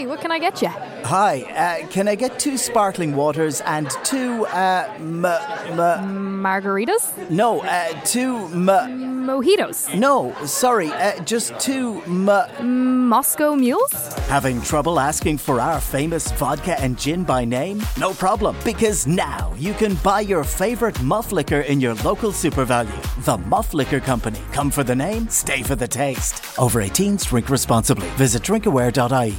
Hi, what can I get you? Hi, uh, can I get two sparkling waters and two, uh, m- m- Margaritas? no, uh, two, m- Mojitos? no, sorry, uh, just two, m- Moscow mules? Having trouble asking for our famous vodka and gin by name? No problem, because now you can buy your favorite muff liquor in your local super value. The Muff Liquor Company. Come for the name, stay for the taste. Over 18s, drink responsibly. Visit drinkaware.ie.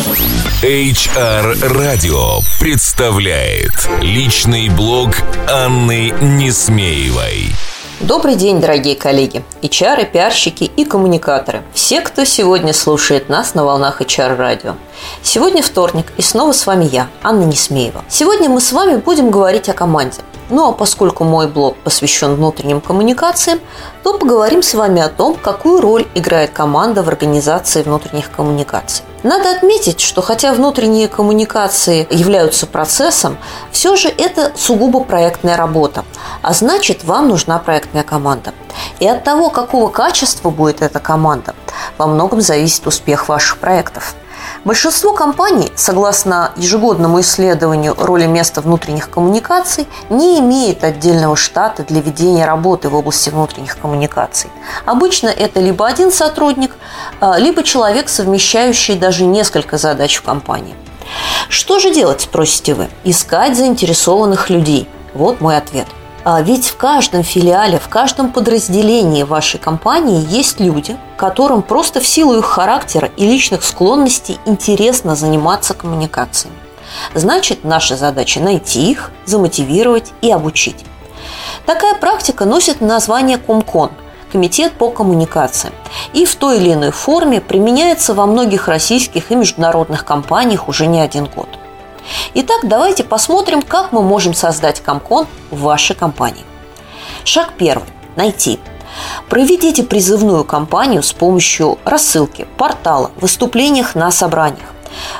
HR Radio представляет личный блог Анны Несмеевой. Добрый день, дорогие коллеги, HR, пиарщики и коммуникаторы. Все, кто сегодня слушает нас на волнах HR радио. Сегодня вторник, и снова с вами я, Анна Несмеева. Сегодня мы с вами будем говорить о команде. Ну а поскольку мой блог посвящен внутренним коммуникациям, то поговорим с вами о том, какую роль играет команда в организации внутренних коммуникаций. Надо отметить, что хотя внутренние коммуникации являются процессом, все же это сугубо проектная работа, а значит вам нужна проектная команда. И от того, какого качества будет эта команда, во многом зависит успех ваших проектов. Большинство компаний, согласно ежегодному исследованию роли места внутренних коммуникаций, не имеет отдельного штата для ведения работы в области внутренних коммуникаций. Обычно это либо один сотрудник, а, либо человек, совмещающий даже несколько задач в компании. Что же делать, спросите вы? Искать заинтересованных людей. Вот мой ответ – ведь в каждом филиале, в каждом подразделении вашей компании есть люди, которым просто в силу их характера и личных склонностей интересно заниматься коммуникациями. Значит, наша задача найти их, замотивировать и обучить. Такая практика носит название Комкон – Комитет по коммуникациям и в той или иной форме применяется во многих российских и международных компаниях уже не один год. Итак, давайте посмотрим, как мы можем создать комкон в вашей компании. Шаг первый. Найти. Проведите призывную кампанию с помощью рассылки, портала, выступлениях на собраниях.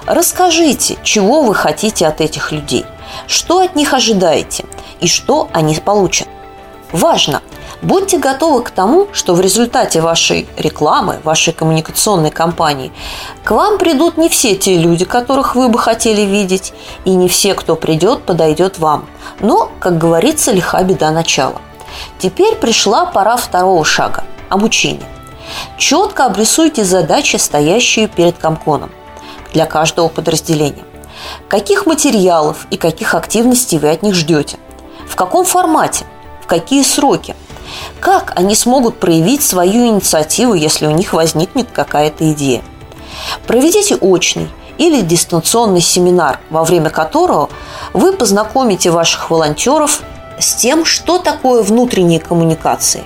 Расскажите, чего вы хотите от этих людей, что от них ожидаете и что они получат. Важно! Будьте готовы к тому, что в результате вашей рекламы, вашей коммуникационной кампании к вам придут не все те люди, которых вы бы хотели видеть, и не все, кто придет, подойдет вам. Но, как говорится, лиха беда начала. Теперь пришла пора второго шага – обучение. Четко обрисуйте задачи, стоящие перед комконом для каждого подразделения. Каких материалов и каких активностей вы от них ждете? В каком формате? Какие сроки? Как они смогут проявить свою инициативу, если у них возникнет какая-то идея? Проведите очный или дистанционный семинар, во время которого вы познакомите ваших волонтеров с тем, что такое внутренние коммуникации,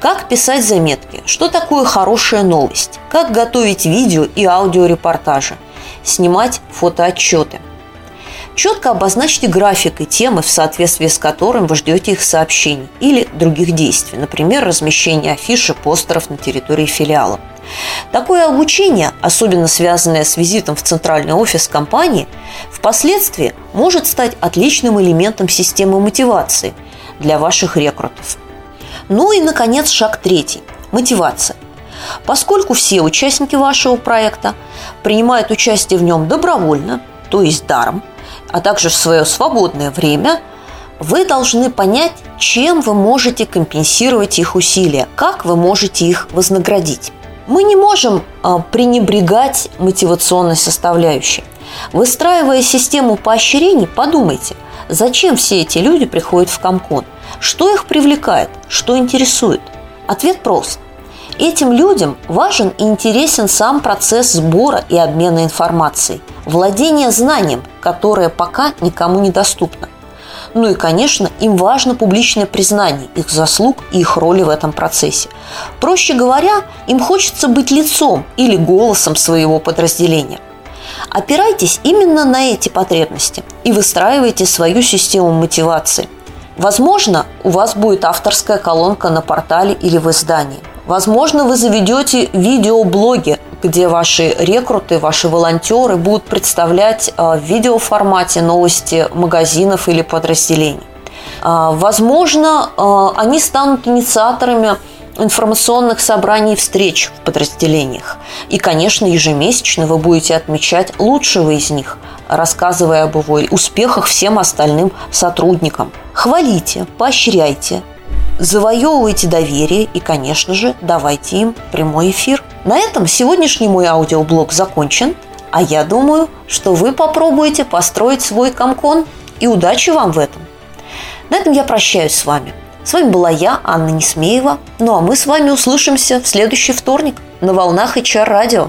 как писать заметки, что такое хорошая новость, как готовить видео и аудиорепортажи, снимать фотоотчеты – Четко обозначьте график и темы, в соответствии с которым вы ждете их сообщений или других действий, например, размещение афиши, постеров на территории филиала. Такое обучение, особенно связанное с визитом в центральный офис компании, впоследствии может стать отличным элементом системы мотивации для ваших рекрутов. Ну и, наконец, шаг третий – мотивация. Поскольку все участники вашего проекта принимают участие в нем добровольно, то есть даром, а также в свое свободное время, вы должны понять, чем вы можете компенсировать их усилия, как вы можете их вознаградить. Мы не можем а, пренебрегать мотивационной составляющей. Выстраивая систему поощрений, подумайте, зачем все эти люди приходят в Комкон, что их привлекает, что интересует. Ответ прост. Этим людям важен и интересен сам процесс сбора и обмена информацией, владение знанием, которое пока никому не доступно. Ну и, конечно, им важно публичное признание их заслуг и их роли в этом процессе. Проще говоря, им хочется быть лицом или голосом своего подразделения. Опирайтесь именно на эти потребности и выстраивайте свою систему мотивации. Возможно, у вас будет авторская колонка на портале или в издании. Возможно, вы заведете видеоблоги, где ваши рекруты, ваши волонтеры будут представлять а, в видеоформате новости магазинов или подразделений. А, возможно, а, они станут инициаторами информационных собраний и встреч в подразделениях. И, конечно, ежемесячно вы будете отмечать лучшего из них, рассказывая об его успехах всем остальным сотрудникам. Хвалите, поощряйте, завоевывайте доверие и, конечно же, давайте им прямой эфир. На этом сегодняшний мой аудиоблог закончен, а я думаю, что вы попробуете построить свой комкон, и удачи вам в этом. На этом я прощаюсь с вами. С вами была я, Анна Несмеева. Ну а мы с вами услышимся в следующий вторник на волнах HR радио.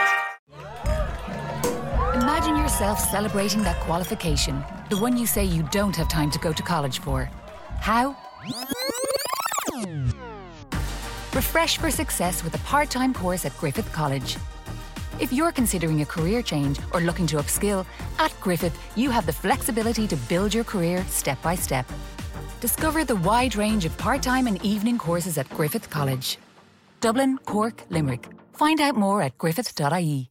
yourself celebrating that qualification, the one you say you don't have time to go to college for. How? Refresh for success with a part time course at Griffith College. If you're considering a career change or looking to upskill, at Griffith, you have the flexibility to build your career step by step. Discover the wide range of part time and evening courses at Griffith College. Dublin, Cork, Limerick. Find out more at griffith.ie.